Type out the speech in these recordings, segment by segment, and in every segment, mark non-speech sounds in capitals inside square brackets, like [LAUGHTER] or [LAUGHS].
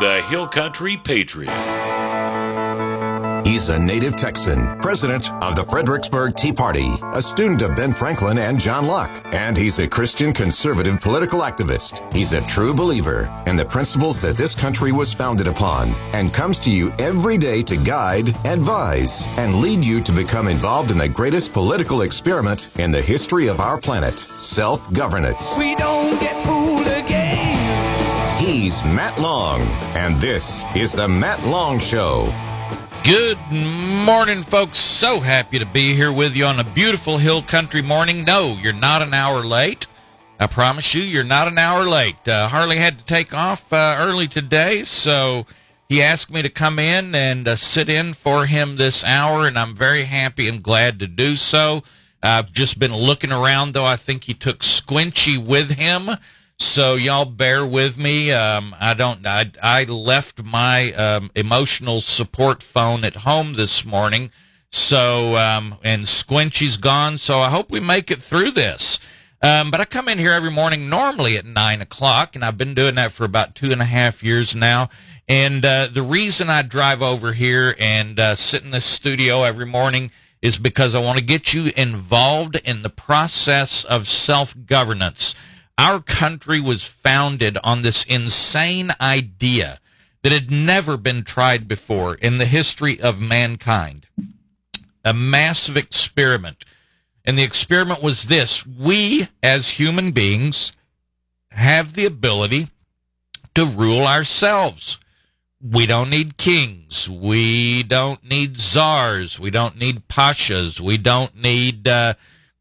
The Hill Country Patriot. He's a native Texan, president of the Fredericksburg Tea Party, a student of Ben Franklin and John Locke, and he's a Christian conservative political activist. He's a true believer in the principles that this country was founded upon and comes to you every day to guide, advise, and lead you to become involved in the greatest political experiment in the history of our planet self-governance. We don't get fooled again. He's Matt Long, and this is The Matt Long Show. Good morning, folks. So happy to be here with you on a beautiful hill country morning. No, you're not an hour late. I promise you, you're not an hour late. Uh, Harley had to take off uh, early today, so he asked me to come in and uh, sit in for him this hour, and I'm very happy and glad to do so. I've just been looking around, though. I think he took Squinchy with him. So y'all bear with me. Um, I don't. I I left my um, emotional support phone at home this morning. So um, and Squinchy's gone. So I hope we make it through this. Um, but I come in here every morning normally at nine o'clock, and I've been doing that for about two and a half years now. And uh, the reason I drive over here and uh, sit in this studio every morning is because I want to get you involved in the process of self governance. Our country was founded on this insane idea that had never been tried before in the history of mankind. A massive experiment. And the experiment was this we, as human beings, have the ability to rule ourselves. We don't need kings. We don't need czars. We don't need pashas. We don't need uh,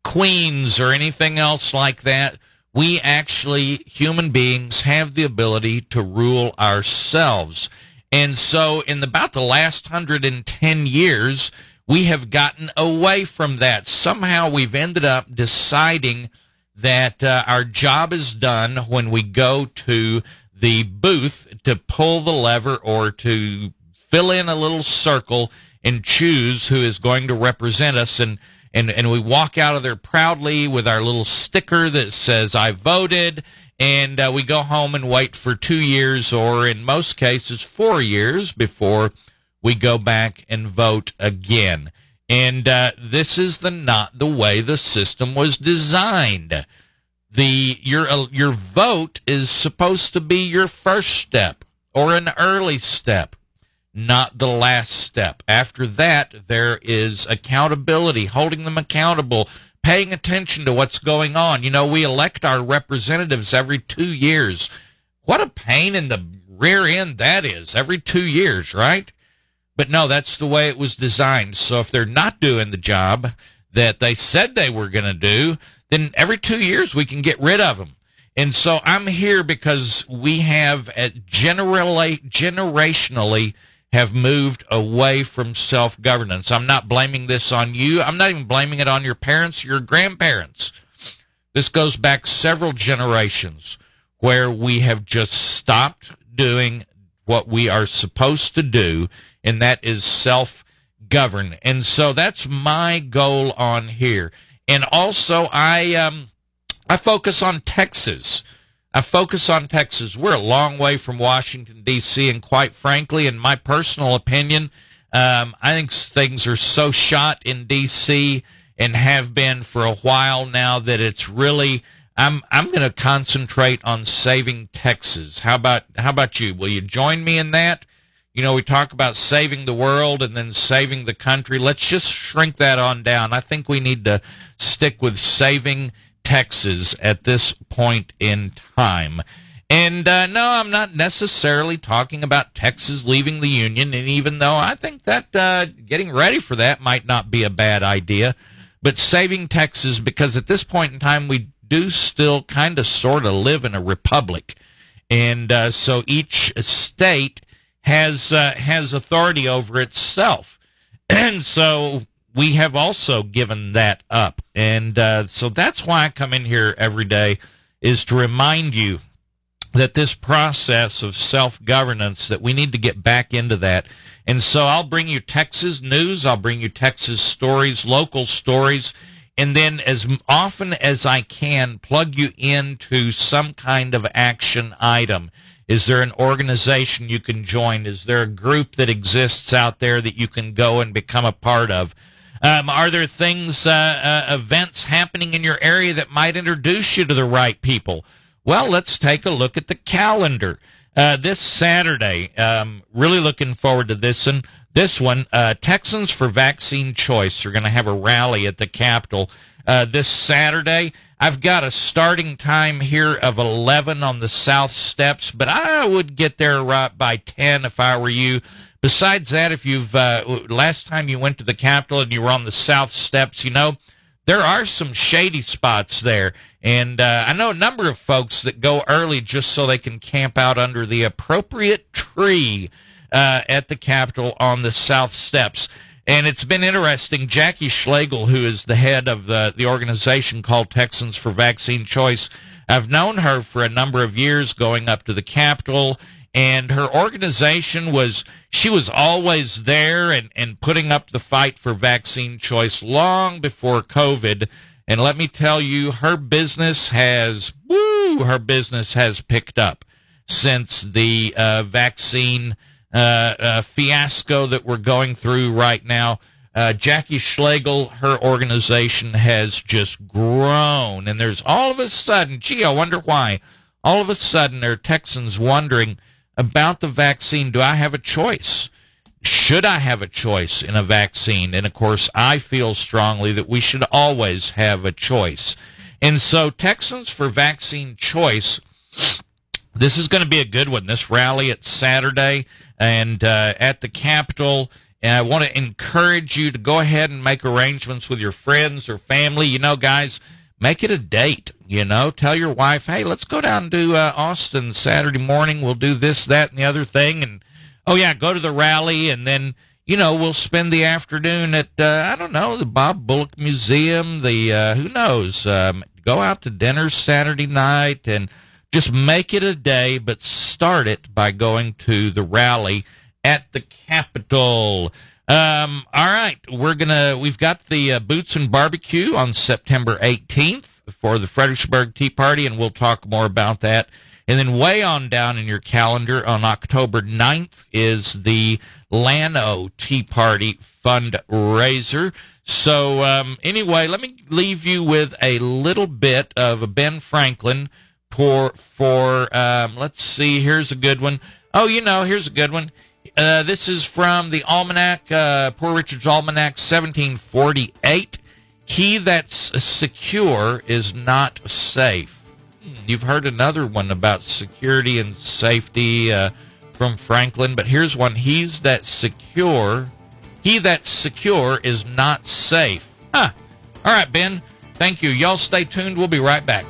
queens or anything else like that we actually, human beings, have the ability to rule ourselves. And so, in about the last 110 years, we have gotten away from that. Somehow, we've ended up deciding that uh, our job is done when we go to the booth to pull the lever or to fill in a little circle and choose who is going to represent us. And and and we walk out of there proudly with our little sticker that says I voted and uh, we go home and wait for 2 years or in most cases 4 years before we go back and vote again. And uh, this is the not the way the system was designed. The your uh, your vote is supposed to be your first step or an early step not the last step. After that, there is accountability, holding them accountable, paying attention to what's going on. You know, we elect our representatives every two years. What a pain in the rear end that is, every two years, right? But no, that's the way it was designed. So if they're not doing the job that they said they were going to do, then every two years we can get rid of them. And so I'm here because we have at generally, generationally have moved away from self governance. I'm not blaming this on you. I'm not even blaming it on your parents, your grandparents. This goes back several generations where we have just stopped doing what we are supposed to do, and that is self govern. And so that's my goal on here. And also, I um, I focus on Texas. I focus on Texas. We're a long way from Washington, D.C., and quite frankly, in my personal opinion, um, I think things are so shot in D.C. and have been for a while now that it's really. I'm I'm going to concentrate on saving Texas. How about how about you? Will you join me in that? You know, we talk about saving the world and then saving the country. Let's just shrink that on down. I think we need to stick with saving Texas at this point in time. And uh, no, I'm not necessarily talking about Texas leaving the Union. And even though I think that uh, getting ready for that might not be a bad idea, but saving Texas because at this point in time, we do still kind of sort of live in a republic. And uh, so each state has uh, has authority over itself. [CLEARS THROAT] And so we have also given that up. And uh, so that's why I come in here every day is to remind you that this process of self-governance that we need to get back into that. And so I'll bring you Texas news, I'll bring you Texas stories, local stories, and then as often as I can plug you into some kind of action item Is there an organization you can join? Is there a group that exists out there that you can go and become a part of? Um, are there things, uh, uh, events happening in your area that might introduce you to the right people? Well, let's take a look at the calendar. Uh, this Saturday, um, really looking forward to this one. This one, uh, Texans for Vaccine Choice are going to have a rally at the Capitol uh, this Saturday. I've got a starting time here of 11 on the South Steps, but I would get there right by 10 if I were you. Besides that, if you've uh, last time you went to the Capitol and you were on the South Steps, you know there are some shady spots there, and uh, I know a number of folks that go early just so they can camp out under the appropriate tree uh, at the Capitol on the South Steps. And it's been interesting. Jackie Schlegel, who is the head of the, the organization called Texans for Vaccine Choice, I've known her for a number of years going up to the Capitol and her organization was she was always there and, and putting up the fight for vaccine choice long before COVID. And let me tell you, her business has woo, her business has picked up since the uh, vaccine uh, uh, fiasco that we're going through right now. Uh, Jackie Schlegel, her organization has just grown, and there's all of a sudden, gee, I wonder why. All of a sudden, there are Texans wondering about the vaccine. Do I have a choice? Should I have a choice in a vaccine? And of course, I feel strongly that we should always have a choice. And so, Texans for Vaccine Choice, this is going to be a good one. This rally at Saturday and uh, at the Capitol. And I want to encourage you to go ahead and make arrangements with your friends or family. You know, guys, make it a date. You know, tell your wife, hey, let's go down to uh, Austin Saturday morning. We'll do this, that, and the other thing. And oh yeah, go to the rally, and then you know we'll spend the afternoon at uh, I don't know the Bob Bullock Museum. The uh, who knows? Um, go out to dinner Saturday night and just make it a day, but start it by going to the rally at the Capitol. Um, all right, we're gonna we've got the uh, Boots and Barbecue on September 18th for the Fredericksburg Tea Party, and we'll talk more about that. And then way on down in your calendar on October 9th is the Llano Tea Party fundraiser. So um, anyway, let me leave you with a little bit of a Ben Franklin for for um, let's see. Here's a good one. Oh, you know, here's a good one. Uh, this is from the Almanac, uh, Poor Richard's Almanac, 1748. He that's secure is not safe. You've heard another one about security and safety uh, from Franklin, but here's one. He's that secure. He that's secure is not safe. Huh. All right, Ben. Thank you. Y'all stay tuned. We'll be right back.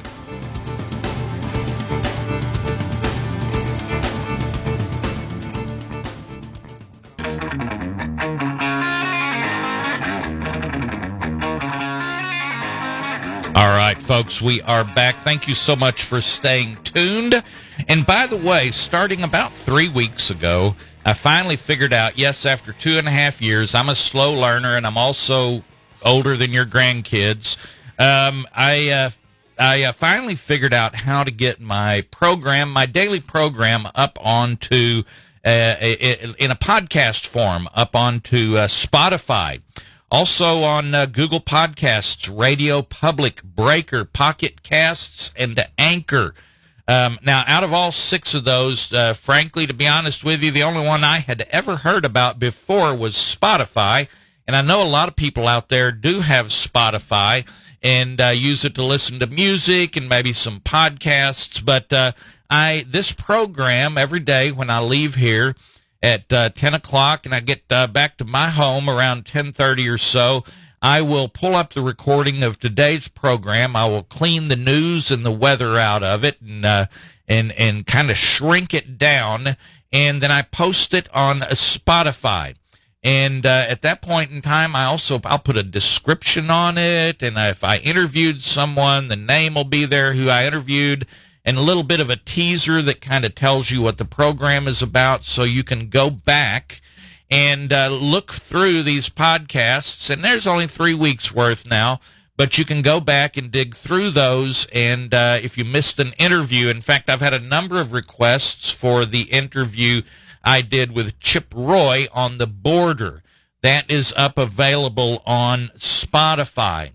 Right, folks, we are back. Thank you so much for staying tuned. And by the way, starting about three weeks ago, I finally figured out yes, after two and a half years, I'm a slow learner and I'm also older than your grandkids. Um, I, uh, I uh, finally figured out how to get my program, my daily program, up onto uh, in a podcast form, up onto uh, Spotify. Also on uh, Google Podcasts, Radio Public, Breaker, Pocket Casts, and Anchor. Um, now, out of all six of those, uh, frankly, to be honest with you, the only one I had ever heard about before was Spotify. And I know a lot of people out there do have Spotify and uh, use it to listen to music and maybe some podcasts. But uh, I this program every day when I leave here at uh, 10 o'clock and I get uh, back to my home around 10:30 or so, I will pull up the recording of today's program. I will clean the news and the weather out of it and uh, and and kind of shrink it down, and then I post it on Spotify. And uh, at that point in time, I also I'll put a description on it, and if I interviewed someone, the name will be there who I interviewed and a little bit of a teaser that kind of tells you what the program is about so you can go back and uh, look through these podcasts. And there's only three weeks worth now, but you can go back and dig through those. And uh, if you missed an interview, in fact, I've had a number of requests for the interview I did with Chip Roy on the border. That is up available on Spotify.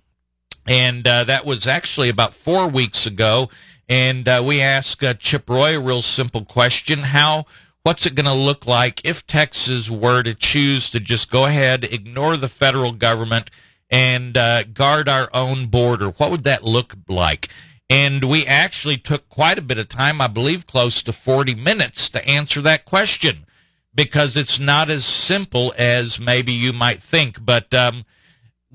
And uh, that was actually about four weeks ago. And uh, we asked uh, Chip Roy a real simple question. How, what's it going to look like if Texas were to choose to just go ahead, ignore the federal government, and uh, guard our own border? What would that look like? And we actually took quite a bit of time, I believe close to 40 minutes to answer that question because it's not as simple as maybe you might think. But um,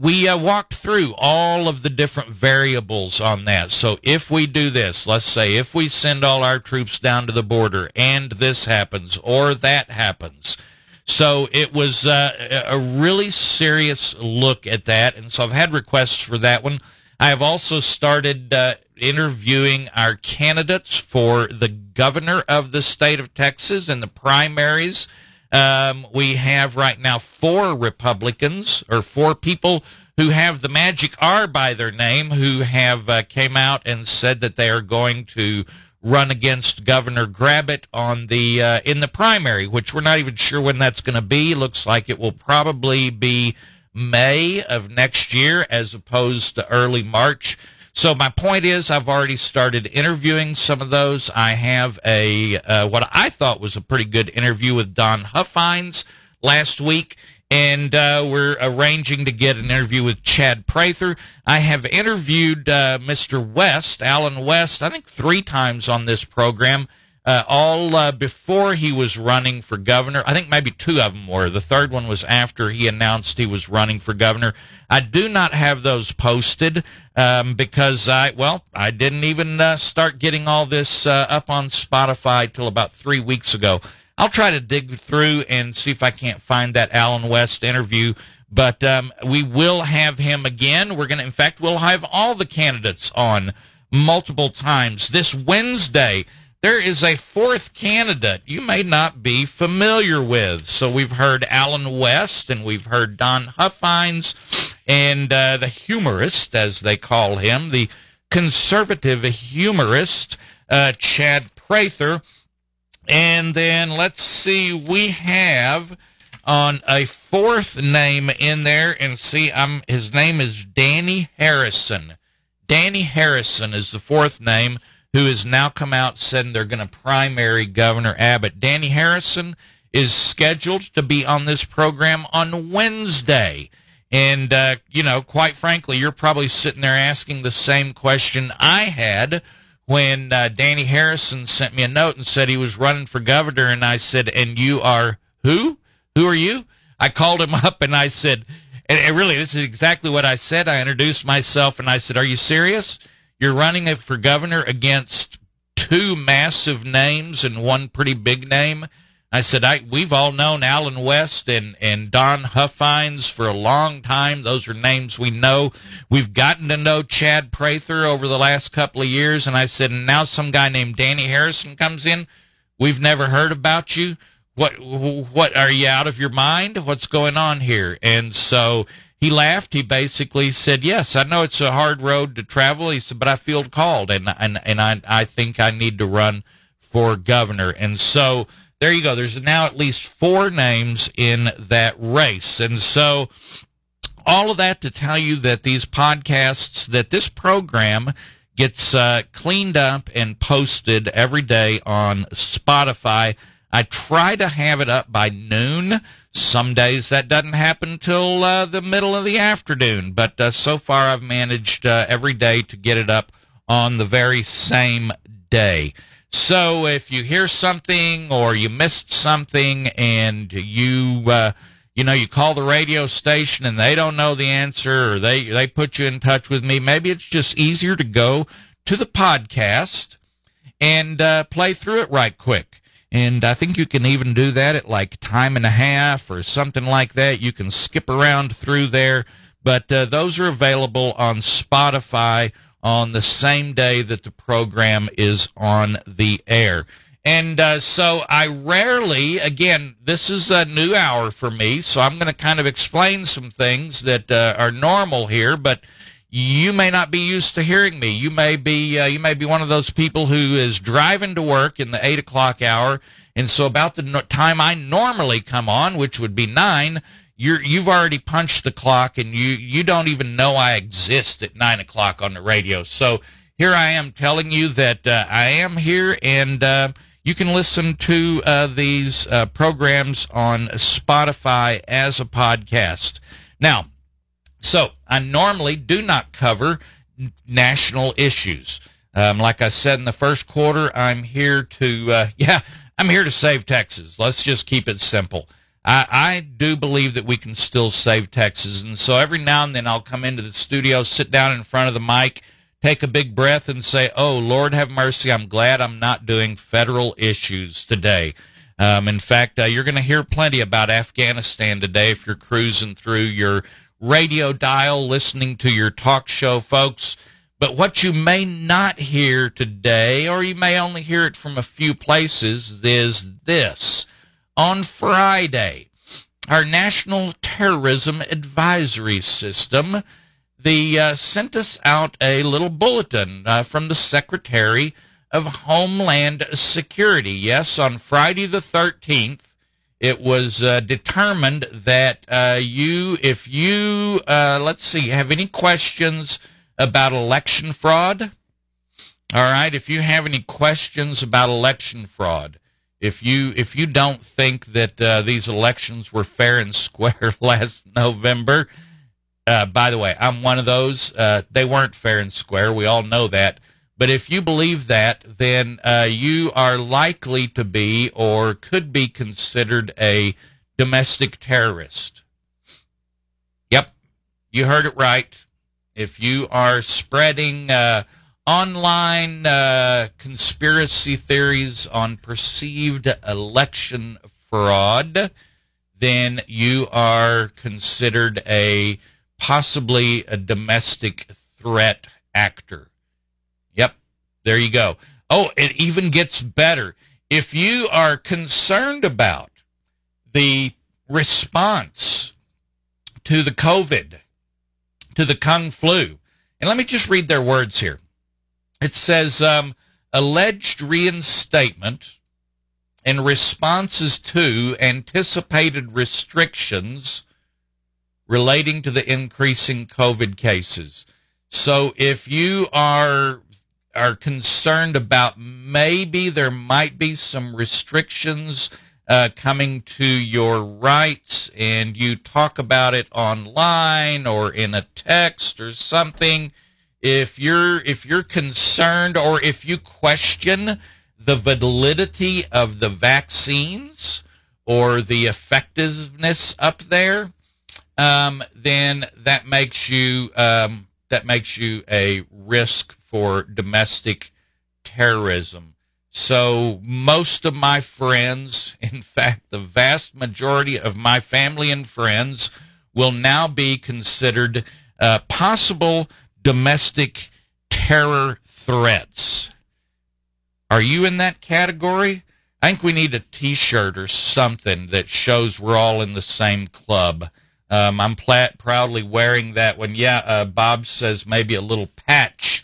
we uh, walked through all of the different variables on that. So if we do this, let's say if we send all our troops down to the border and this happens or that happens. So it was uh, a really serious look at that. And so I've had requests for that one. I have also started uh, interviewing our candidates for the governor of the state of Texas in the primaries. Um, we have right now four Republicans or four people who have the magic R by their name who have uh, came out and said that they are going to run against Governor Grabit on the uh, in the primary, which we're not even sure when that's going to be. Looks like it will probably be May of next year as opposed to early March. So my point is, I've already started interviewing some of those. I have a uh, what I thought was a pretty good interview with Don Huffines last week, and uh, we're arranging to get an interview with Chad Prather. I have interviewed uh, Mr. West, Allen West, I think three times on this program uh, all uh, before he was running for governor. I think maybe two of them were. The third one was after he announced he was running for governor. I do not have those posted um, because I, well, I didn't even uh, start getting all this uh, up on Spotify till about three weeks ago. I'll try to dig through and see if I can't find that Allen West interview. But um, we will have him again. We're going to, in fact, we'll have all the candidates on multiple times this Wednesday there is a fourth candidate you may not be familiar with. So we've heard Allen West and we've heard Don Huffines and uh, the humorist, as they call him, the conservative humorist, uh, Chad Prather. And then let's see, we have on a fourth name in there, and see, I'm, his name is Danny Harrison. Danny Harrison is the fourth name who has now come out saying they're going to primary Governor Abbott. Danny Harrison is scheduled to be on this program on Wednesday. And, uh, you know, quite frankly, you're probably sitting there asking the same question I had when uh, Danny Harrison sent me a note and said he was running for governor. And I said, And you are who? Who are you? I called him [LAUGHS] up and I said, and really, this is exactly what I said. I introduced myself and I said, Are you serious? You're running it for governor against two massive names and one pretty big name. I said, I, we've all known Allen West and, and Don Huffines for a long time. Those are names we know. We've gotten to know Chad Prather over the last couple of years. And I said, and now some guy named Danny Harrison comes in. We've never heard about you. What, what, are you out of your mind? What's going on here? And so he laughed. He basically said, "Yes, I know it's a hard road to travel." He said, "But I feel called, and and and I I think I need to run for governor." And so there you go. There's now at least four names in that race, and so all of that to tell you that these podcasts, that this program gets uh, cleaned up and posted every day on Spotify. I try to have it up by noon. Some days that doesn't happen till uh, the middle of the afternoon, but uh, so far I've managed uh, every day to get it up on the very same day. So if you hear something or you missed something and you uh, you know you call the radio station and they don't know the answer or they they put you in touch with me, maybe it's just easier to go to the podcast and uh, play through it right quick. And I think you can even do that at like time and a half or something like that. You can skip around through there. But uh, those are available on Spotify on the same day that the program is on the air. And uh, so I rarely, again, this is a new hour for me, so I'm going to kind of explain some things that uh, are normal here. But you may not be used to hearing me. You may be uh, you may be one of those people who is driving to work in the eight o'clock hour, and so about the no- time I normally come on, which would be nine, you're you've already punched the clock, and you you don't even know I exist at nine o'clock on the radio. So here I am telling you that uh, I am here, and uh, you can listen to uh, these uh, programs on Spotify as a podcast. Now so I normally do not cover national issues. Um, like I said in the first quarter, I'm here to, uh, [LAUGHS] yeah, I'm here to save Texas. Let's just keep it simple. I, I do believe that we can still save Texas. And so every now and then I'll come into the studio, sit down in front of the mic, take a big breath and say, Oh, Lord have mercy. I'm glad I'm not doing federal issues today. Um, in fact, uh, you're going to hear plenty about Afghanistan today if you're cruising through your radio dial listening to your talk show, folks. But what you may not hear today, or you may only hear it from a few places, is this. On Friday, our National Terrorism Advisory System, the uh, sent us out a little bulletin uh, from the Secretary of Homeland Security. Yes, on Friday the 13th, it was uh, determined that uh, you, if you, uh, let's see, have any questions about election fraud, all right, if you have any questions about election fraud, if you if you don't think that uh, these elections were fair and square [LAUGHS] last November, uh, by the way, I'm one of those. Uh, they weren't fair and square. We all know that. But if you believe that, then uh, you are likely to be or could be considered a domestic terrorist. Yep, you heard it right. If you are spreading uh, online uh, conspiracy theories on perceived election fraud, then you are considered a possibly a domestic threat actor. There you go. Oh, it even gets better. If you are concerned about the response to the COVID, to the Kung flu, and let me just read their words here. It says, um, alleged reinstatement and responses to anticipated restrictions relating to the increasing COVID cases. So if you are are concerned about maybe there might be some restrictions uh, coming to your rights and you talk about it online or in a text or something. If you're if you're concerned or if you question the validity of the vaccines or the effectiveness up there um, then that makes you um, that makes you a risk for domestic terrorism. So most of my friends, [LAUGHS] in fact, the vast majority of my family and friends, will now be considered uh, possible domestic terror threats. Are you in that category? I think we need a T-shirt or something that shows we're all in the same club. Um, I'm proudly wearing that one. Yeah, uh, Bob says maybe a little patch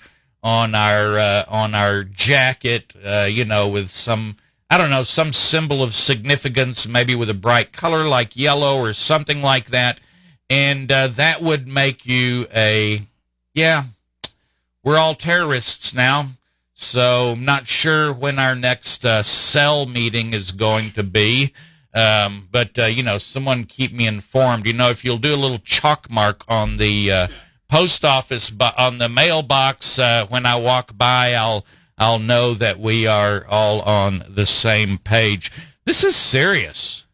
on our uh, on our jacket, uh, you know, with some I don't know some symbol of significance, maybe with a bright color like yellow or something like that, and uh, that would make you a yeah. We're all terrorists now, so I'm not sure when our next uh, cell meeting is going to be. Um, but uh, you know, someone keep me informed. You know, if you'll do a little chalk mark on the uh, post office on the mailbox uh, when I walk by, I'll I'll know that we are all on the same page. This is serious.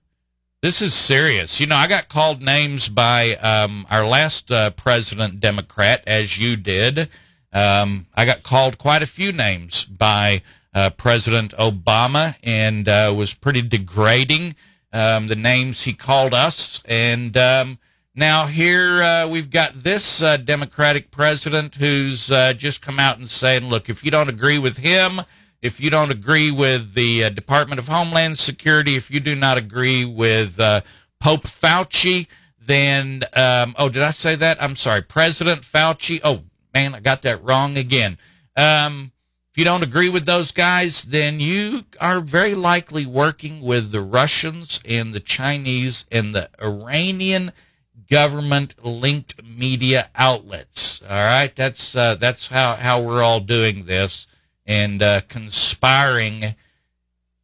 This is serious. You know, I got called names by um, our last uh, president, Democrat, as you did. Um, I got called quite a few names by uh, President Obama and uh, was pretty degrading. Um, the names he called us, and um, now, here uh, we've got this uh, Democratic president who's uh, just come out and saying, look, if you don't agree with him, if you don't agree with the uh, Department of Homeland Security, if you do not agree with uh, Pope Fauci, then, um, oh, did I say that? I'm sorry. President Fauci. Oh, man, I got that wrong again. Um, if you don't agree with those guys, then you are very likely working with the Russians and the Chinese and the Iranian government linked media outlets. All right, that's uh, that's how how we're all doing this and uh, conspiring.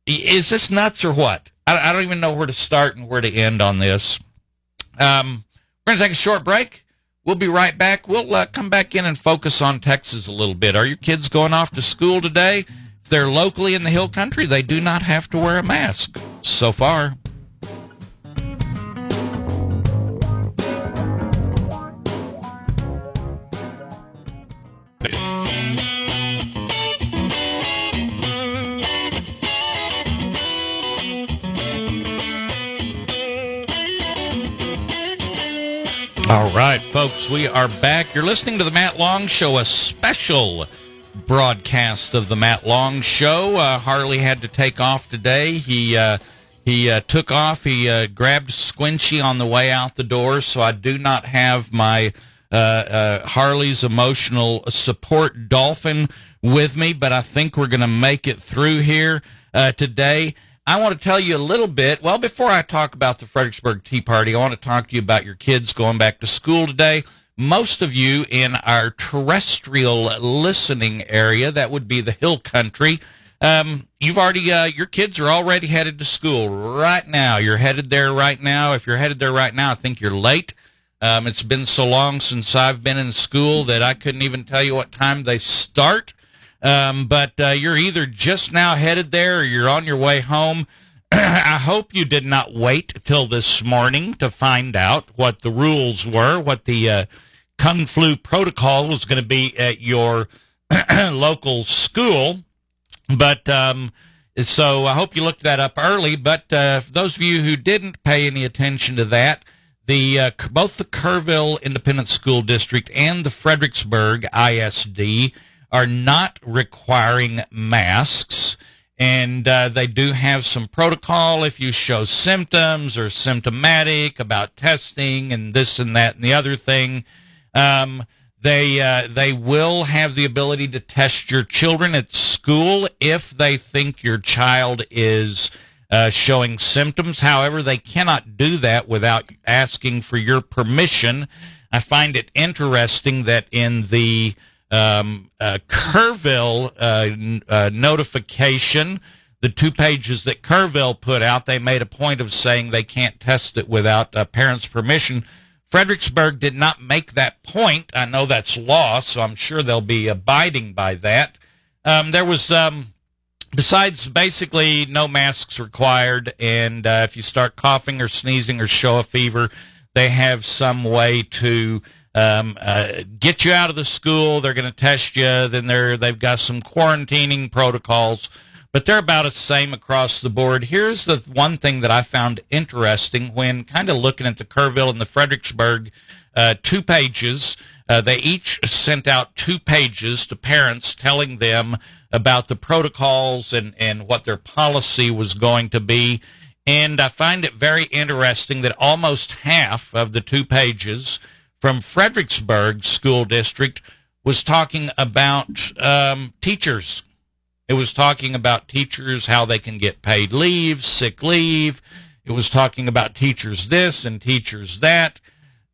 Is this nuts or what? I, I, don't even know where to start and where to end on this. Um, we're going to take a short break. We'll be right back. We'll uh, come back in and focus on Texas a little bit. Are your kids going off to school today? If they're locally in the hill country, they do not have to wear a mask so far. All right, folks, we are back. You're listening to the Matt Long Show, a special broadcast of the Matt Long Show. Uh, Harley had to take off today. He uh, he uh, took off. He uh, grabbed Squinchy on the way out the door, so I do not have my uh, uh, Harley's emotional support dolphin with me, but I think we're going to make it through here today. I want to tell you a little bit. Well, before I talk about the Fredericksburg Tea Party, I want to talk to you about your kids going back to school today. Most of you in our terrestrial listening area, that would be the hill country, um, you've already, uh, your kids are already headed to school right now. You're headed there right now. If you're headed there right now, I think you're late. Um, it's been so long since I've been in school that I couldn't even tell you what time they start. Um, but uh, you're either just now headed there or you're on your way home. [CLEARS THROAT] I hope you did not wait till this morning to find out what the rules were, what the uh, Kung Flu protocol was going to be at your [CLEARS THROAT] local school. But um, so I hope you looked that up early. But uh, for those of you who didn't pay any attention to that, the uh, both the Kerrville Independent School District and the Fredericksburg ISD are not requiring masks. And uh, they do have some protocol if you show symptoms or symptomatic about testing and this and that and the other thing. Um, they uh, they will have the ability to test your children at school if they think your child is uh, showing symptoms. However, they cannot do that without asking for your permission. I find it interesting that in the um, uh, Kerrville uh, uh, notification, the two pages that Kerrville put out, they made a point of saying they can't test it without uh, parents' permission. Fredericksburg did not make that point. I know that's law, so I'm sure they'll be abiding by that. Um, there was, um, besides basically no masks required, and uh, if you start coughing or sneezing or show a fever, they have some way to um, uh, get you out of the school. They're going to test you. Then they're they've got some quarantining protocols, but they're about the same across the board. Here's the one thing that I found interesting when kind of looking at the Kerrville and the Fredericksburg uh, two pages. Uh, they each sent out two pages to parents telling them about the protocols and, and what their policy was going to be. And I find it very interesting that almost half of the two pages from Fredericksburg School District was talking about um, teachers. It was talking about teachers, how they can get paid leave, sick leave. It was talking about teachers this and teachers that.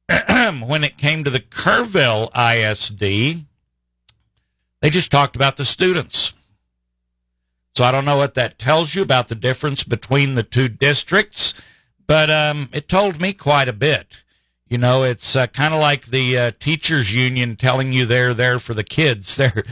[CLEARS THROAT] when it came to the Kerrville ISD, they just talked about the students. So I don't know what that tells you about the difference between the two districts, but um, it told me quite a bit. You know, it's uh, kind of like the uh, teachers union telling you they're there for the kids. [LAUGHS] They're,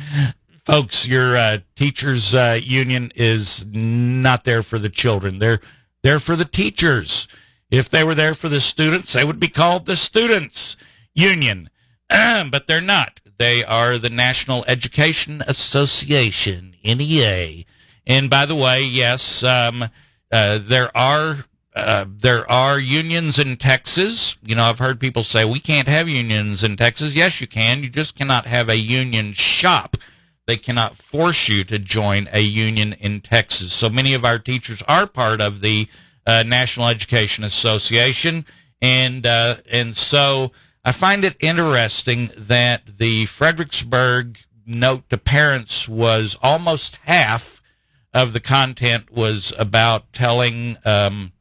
folks, your uh, teachers uh, union is not there for the children. They're there for the teachers. If they were there for the students, they would be called the students union. [CLEARS THROAT] but they're not. They are the National Education Association, NEA. And by the way, yes, um, uh, there are uh, there are unions in Texas. You know, I've heard people say we can't have unions in Texas. Yes, you can. You just cannot have a union shop. They cannot force you to join a union in Texas. So many of our teachers are part of the uh, National Education Association, and uh, and so I find it interesting that the Fredericksburg note to parents was almost half of the content was about telling um,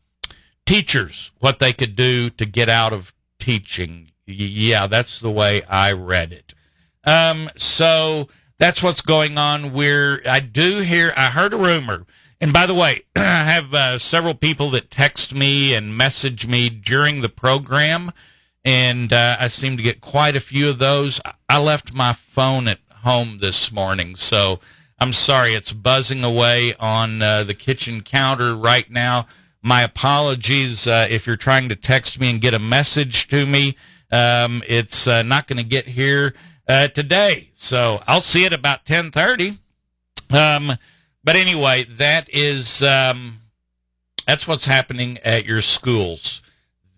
teachers what they could do to get out of teaching. Yeah, that's the way I read it. Um, so that's what's going on. Where I do hear, I heard a rumor. And by the way, [CLEARS THROAT] I have uh, several people that text me and message me during the program, and uh, I seem to get quite a few of those. I left my phone at home this morning, so I'm sorry it's buzzing away on uh, the kitchen counter right now. My apologies uh, if you're trying to text me and get a message to me. Um, it's uh, not going to get here uh, today, so I'll see it about 10:30. Um, but anyway, that is um, that's what's happening at your schools.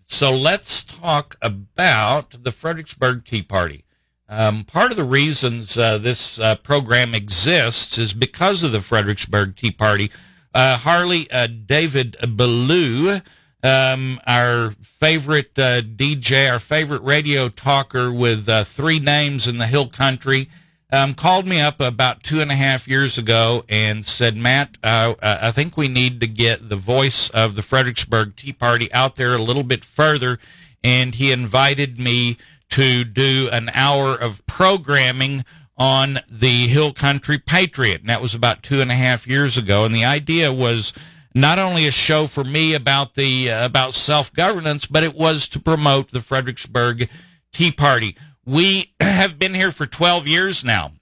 So let's talk about the Fredericksburg Tea Party. Um, part of the reasons uh, this uh, program exists is because of the Fredericksburg Tea Party. Uh, Harley uh, David Ballou, um, our favorite uh, DJ, our favorite radio talker with uh, three names in the Hill Country, um, called me up about two and a half years ago and said, Matt, I think we need to get the voice of the Fredericksburg Tea Party out there a little bit further. And he invited me to do an hour of programming on the Hill Country Patriot. And that was about two and a half years ago. And the idea was not only a show for me about the uh, about self governance, but it was to promote the Fredericksburg Tea Party. We [CLEARS THROAT] have been here for 12 years now.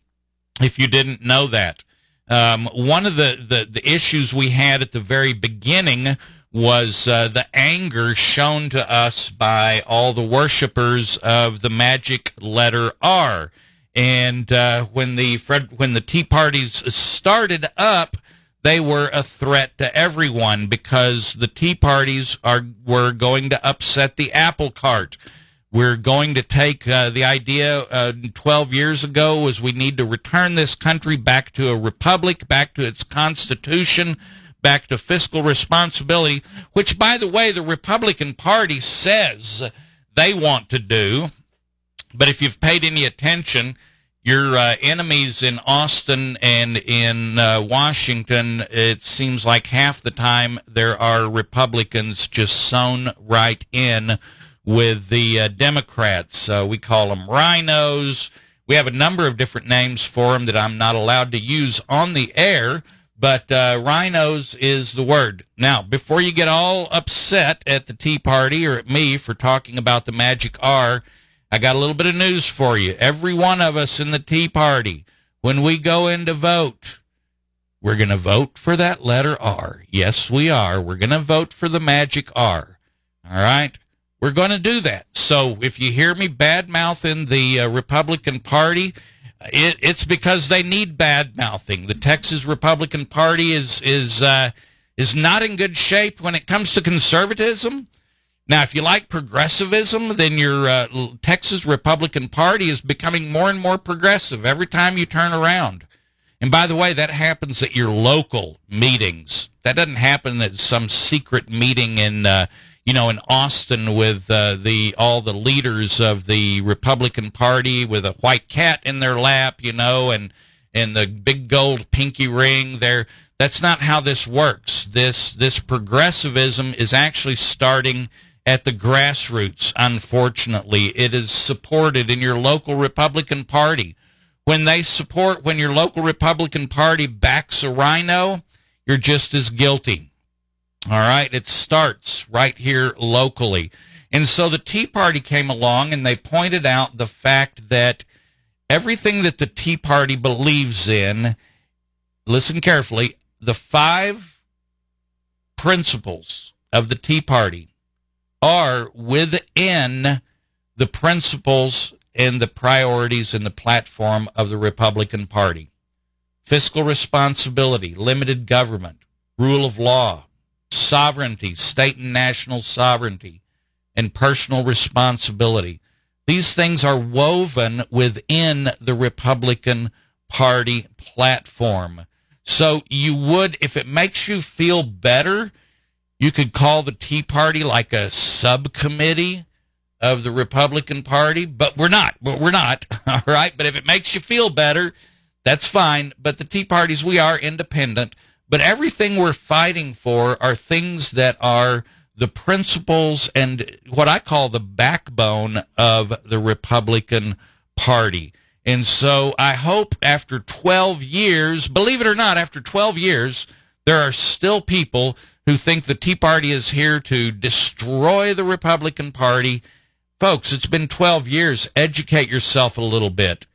If you didn't know that, um, one of the, the the issues we had at the very beginning was uh, the anger shown to us by all the worshippers of the magic letter R. And uh, when the Fred, when the Tea Parties started up, they were a threat to everyone because the Tea Parties are were going to upset the apple cart. We're going to take uh, the idea uh, 12 years ago was we need to return this country back to a republic, back to its constitution, back to fiscal responsibility, which, by the way, the Republican Party says they want to do. But if you've paid any attention, your uh, enemies in Austin and in uh, Washington, it seems like half the time there are Republicans just sewn right in with the uh, Democrats. we call them rhinos. We have a number of different names for them that I'm not allowed to use on the air but uh, rhinos is the word. Now, before you get all upset at the Tea Party or at me for talking about the magic R, I got a little bit of news for you. Every one of us in the Tea Party, when we go in to vote, we're going to vote for that letter R. Yes, we are. We're going to vote for the magic R. All right? We're going to do that. So if you hear me bad mouthing the uh, Republican Party, it, it's because they need bad mouthing. The Texas Republican Party is is uh, is not in good shape when it comes to conservatism. Now, if you like progressivism, then your uh, Texas Republican Party is becoming more and more progressive every time you turn around. And by the way, that happens at your local meetings. That doesn't happen at some secret meeting in uh, you know, in Austin with uh, the all the leaders of the Republican Party with a white cat in their lap, you know, and and the big gold pinky ring. There, that's not how this works. This this progressivism is actually starting at the grassroots. Unfortunately, it is supported in your local Republican Party. When they support, when your local Republican Party backs a rhino, you're just as guilty. All right. It starts right here locally. And so the Tea Party came along and they pointed out the fact that everything that the Tea Party believes in, listen carefully, the five principles of the Tea Party are within the principles and the priorities and the platform of the Republican Party fiscal responsibility, limited government, rule of law, sovereignty, state and national sovereignty, and personal responsibility. These things are woven within the Republican Party platform. So you would, if it makes you feel better, you could call the Tea Party like a subcommittee of the Republican Party, but we're not. But we're not. [LAUGHS] All right. But if it makes you feel better, that's fine. But the Tea Parties, we are independent. But everything we're fighting for are things that are the principles and what I call the backbone of the Republican Party. And so I hope after 12 years, believe it or not, after 12 years, there are still people who think the Tea Party is here to destroy the Republican Party. Folks, it's been 12 years. Educate yourself a little bit.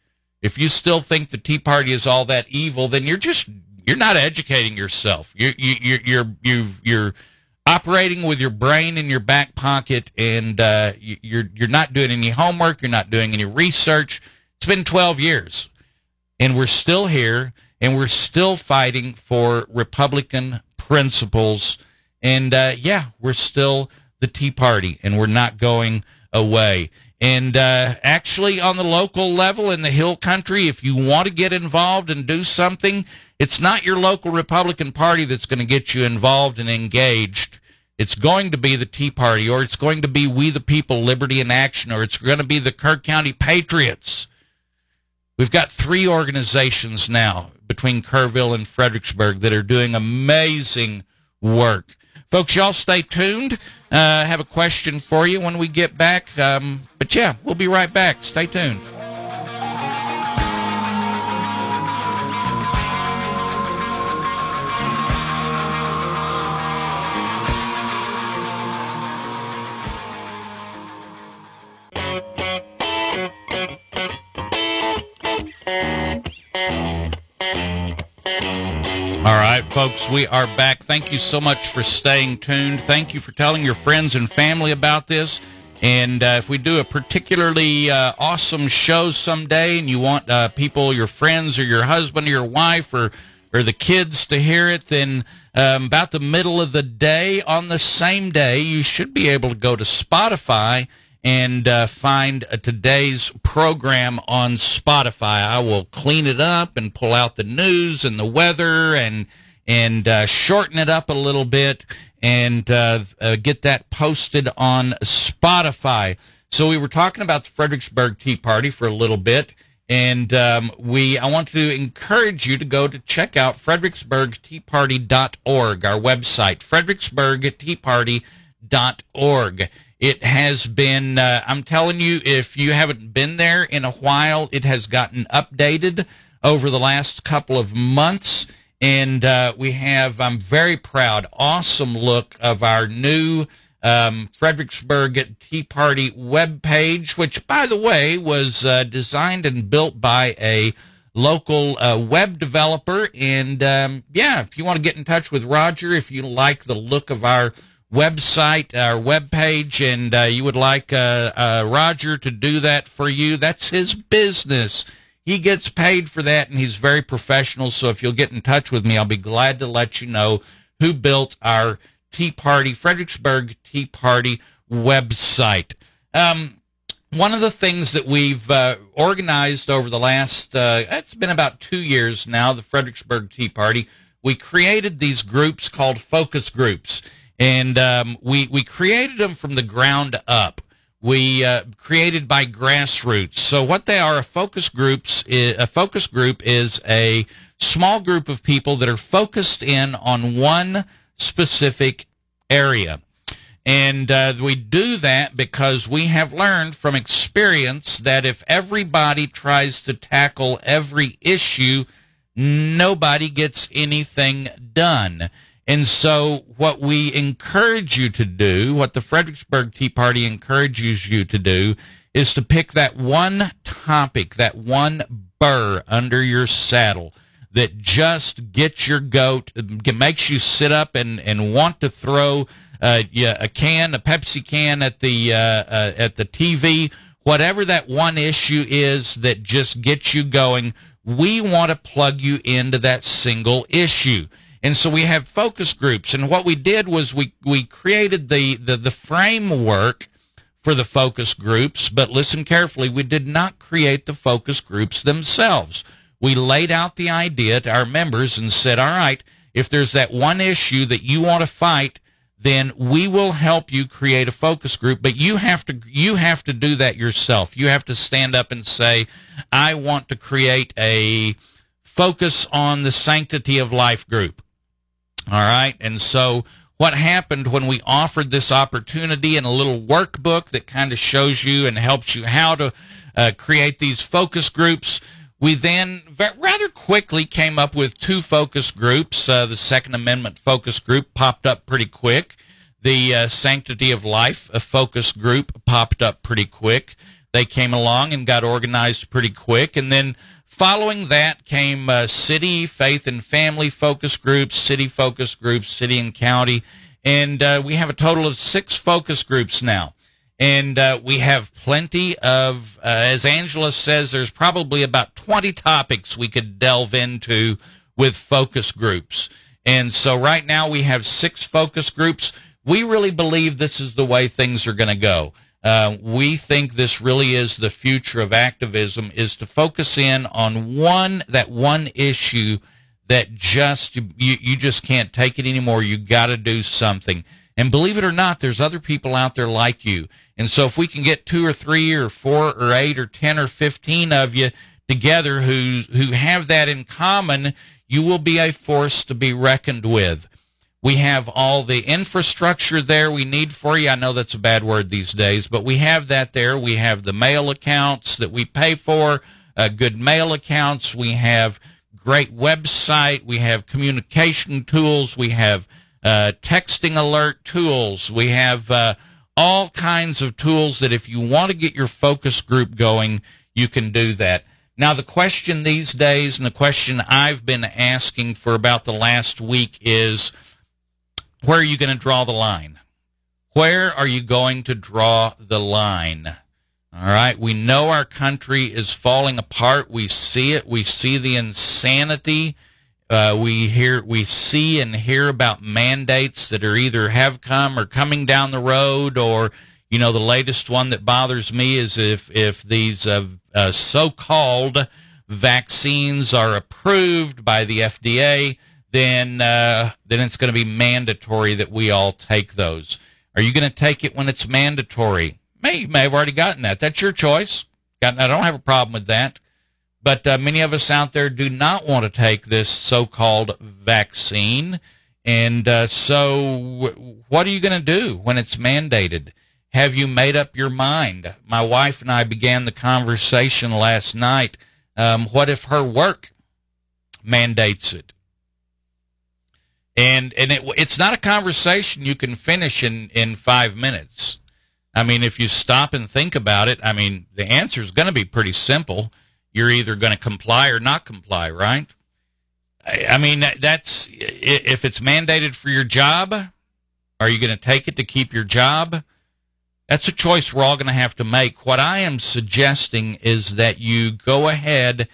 If you still think the Tea Party is all that evil, then you're just you're not educating yourself. You you you you're you've you're operating with your brain in your back pocket, and uh, you're you're not doing any homework. You're not doing any research. It's been 12 years, and we're still here, and we're still fighting for Republican principles. And uh, yeah, we're still the Tea Party, and we're not going away. And uh, actually, on the local level in the Hill Country, if you want to get involved and do something, it's not your local Republican Party that's going to get you involved and engaged. It's going to be the Tea Party, or it's going to be We the People, Liberty in Action, or it's going to be the Kerr County Patriots. We've got three organizations now between Kerrville and Fredericksburg that are doing amazing work. Folks, y'all stay tuned. Uh, have a question for you when we get back. Um, but yeah, we'll be right back. Stay tuned. Right, folks, we are back. Thank you so much for staying tuned. Thank you for telling your friends and family about this. And uh, if we do a particularly uh, awesome show someday and you want uh, people, your friends or your husband or your wife or, or the kids to hear it, then um, about the middle of the day on the same day, you should be able to go to Spotify and uh, find uh, today's program on Spotify. I will clean it up and pull out the news and the weather and and uh, shorten it up a little bit and uh, uh, get that posted on Spotify. So we were talking about the Fredericksburg Tea Party for a little bit. And um, we, I want to encourage you to go to check out fredericksburgteaparty.org, our website, fredericksburgteaparty.org. It has been, uh, I'm telling you, if you haven't been there in a while, it has gotten updated over the last couple of months. And uh, we have, I'm very proud, awesome look of our new um, Fredericksburg Tea Party web page, which, by the way, was uh, designed and built by a local uh, web developer. And um, yeah, if you want to get in touch with Roger, if you like the look of our website, our web page, and uh, you would like uh, uh, Roger to do that for you, that's his business. He gets paid for that, and he's very professional. So if you'll get in touch with me, I'll be glad to let you know who built our Tea Party, Fredericksburg Tea Party website. Um, one of the things that we've uh, organized over the last, uh, it's been about two years now, the Fredericksburg Tea Party, we created these groups called focus groups and um, we we created them from the ground up. We uh, created by grassroots. So what they are, a focus groups, a focus group is a small group of people that are focused in on one specific area. And uh, we do that because we have learned from experience that if everybody tries to tackle every issue, nobody gets anything done. And so, what we encourage you to do, what the Fredericksburg Tea Party encourages you to do, is to pick that one topic, that one burr under your saddle that just gets your goat, makes you sit up and, and want to throw uh, yeah, a can, a Pepsi can at the uh, uh, at the TV, whatever that one issue is that just gets you going. We want to plug you into that single issue. And so we have focus groups. And what we did was we, we created the, the, the framework for the focus groups, but listen carefully, we did not create the focus groups themselves. We laid out the idea to our members and said, all right, if there's that one issue that you want to fight, then we will help you create a focus group but you have to you have to do that yourself you have to stand up and say i want to create a focus on the sanctity of life group all right and so what happened when we offered this opportunity and a little workbook that kind of shows you and helps you how to uh, create these focus groups we then rather quickly came up with two focus groups. Uh, the Second Amendment focus group popped up pretty quick. The uh, Sanctity of Life a focus group popped up pretty quick. They came along and got organized pretty quick. And then following that came uh, city, faith, and family focus groups, city focus groups, city and county. And uh, we have a total of six focus groups now and uh, we have plenty of, uh, as Angela says, there's probably about 20 topics we could delve into with focus groups. And so right now we have six focus groups. We really believe this is the way things are going to go. Uh, we think this really is the future of activism is to focus in on one, that one issue that just, you, you just can't take it anymore. You got to do something. And believe it or not, there's other people out there like you. And so if we can get two or three or four or eight or 10 or 15 of you together who, who have that in common, you will be a force to be reckoned with. We have all the infrastructure there we need for you. I know that's a bad word these days, but we have that there. We have the mail accounts that we pay for, uh, good mail accounts. We have great website. We have communication tools. We have uh, texting alert tools. We have uh, all kinds of tools that if you want to get your focus group going, you can do that. Now, the question these days, and the question I've been asking for about the last week is where are you going to draw the line? Where are you going to draw the line? All right. We know our country is falling apart. We see it. We see the insanity uh, we hear, we see and hear about mandates that are either have come or coming down the road, or you know, the latest one that bothers me is if if these uh, uh, so-called vaccines are approved by the FDA, then uh, then it's going to be mandatory that we all take those. Are you going to take it when it's mandatory? May you may have already gotten that. That's your choice. I don't have a problem with that. But uh, many of us out there do not want to take this so called vaccine. And uh, so, what are you going to do when it's mandated? Have you made up your mind? My wife and I began the conversation last night. Um, what if her work mandates it? And and it, it's not a conversation you can finish in, in five minutes. I mean, if you stop and think about it, I mean, the answer is going to be pretty simple you're either going to comply or not comply, right? I mean, that's if it's mandated for your job, are you going to take it to keep your job? That's a choice we're all going to have to make. What I am suggesting is that you go ahead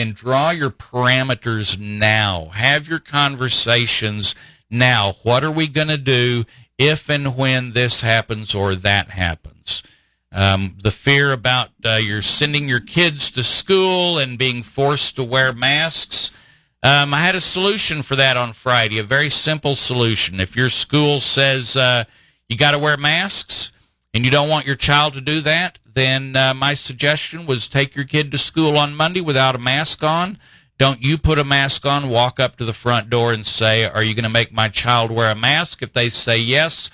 and draw your parameters now. Have your conversations now. What are we going to do if and when this happens or that happens? Um, the fear about uh, you're sending your kids to school and being forced to wear masks. Um, I had a solution for that on Friday, a very simple solution. If your school says uh, you got to wear masks and you don't want your child to do that, then uh, my suggestion was take your kid to school on Monday without a mask on. Don't you put a mask on, walk up to the front door and say, Are you going to make my child wear a mask? If they say yes,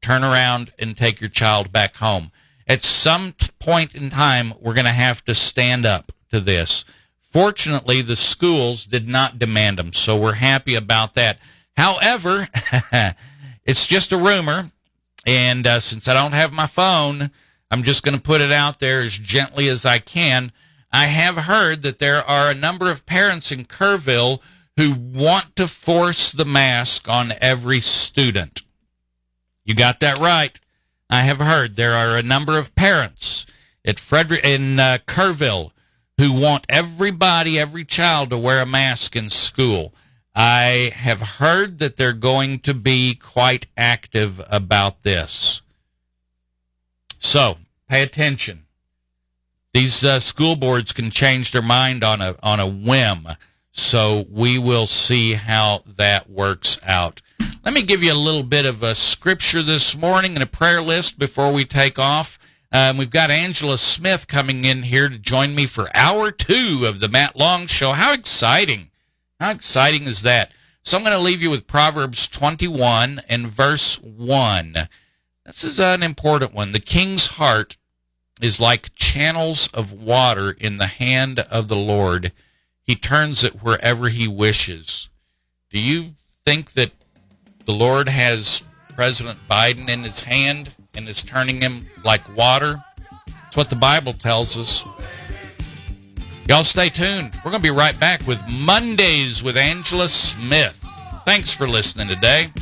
turn around and take your child back home at some point in time, we're going to have to stand up to this. Fortunately, the schools did not demand them, so we're happy about that. However, [LAUGHS] it's just a rumor, and uh, since I don't have my phone, I'm just going to put it out there as gently as I can. I have heard that there are a number of parents in Kerrville who want to force the mask on every student. You got that right. I have heard there are a number of parents at Frederick in uh, Kerrville who want everybody, every child to wear a mask in school. I have heard that they're going to be quite active about this. So pay attention. These uh, school boards can change their mind on a on a whim. So we will see how that works out. Let me give you a little bit of a scripture this morning and a prayer list before we take off. Um, we've got Angela Smith coming in here to join me for hour two of the Matt Long Show. How exciting! How exciting is that? So I'm going to leave you with Proverbs 21 and verse 1. This is an important one. The king's heart is like channels of water in the hand of the Lord. He turns it wherever he wishes. Do you think that the Lord has President Biden in his hand? and is turning him like water. That's what the Bible tells us. Y'all stay tuned. We're going to be right back with Mondays with Angela Smith. Thanks for listening today.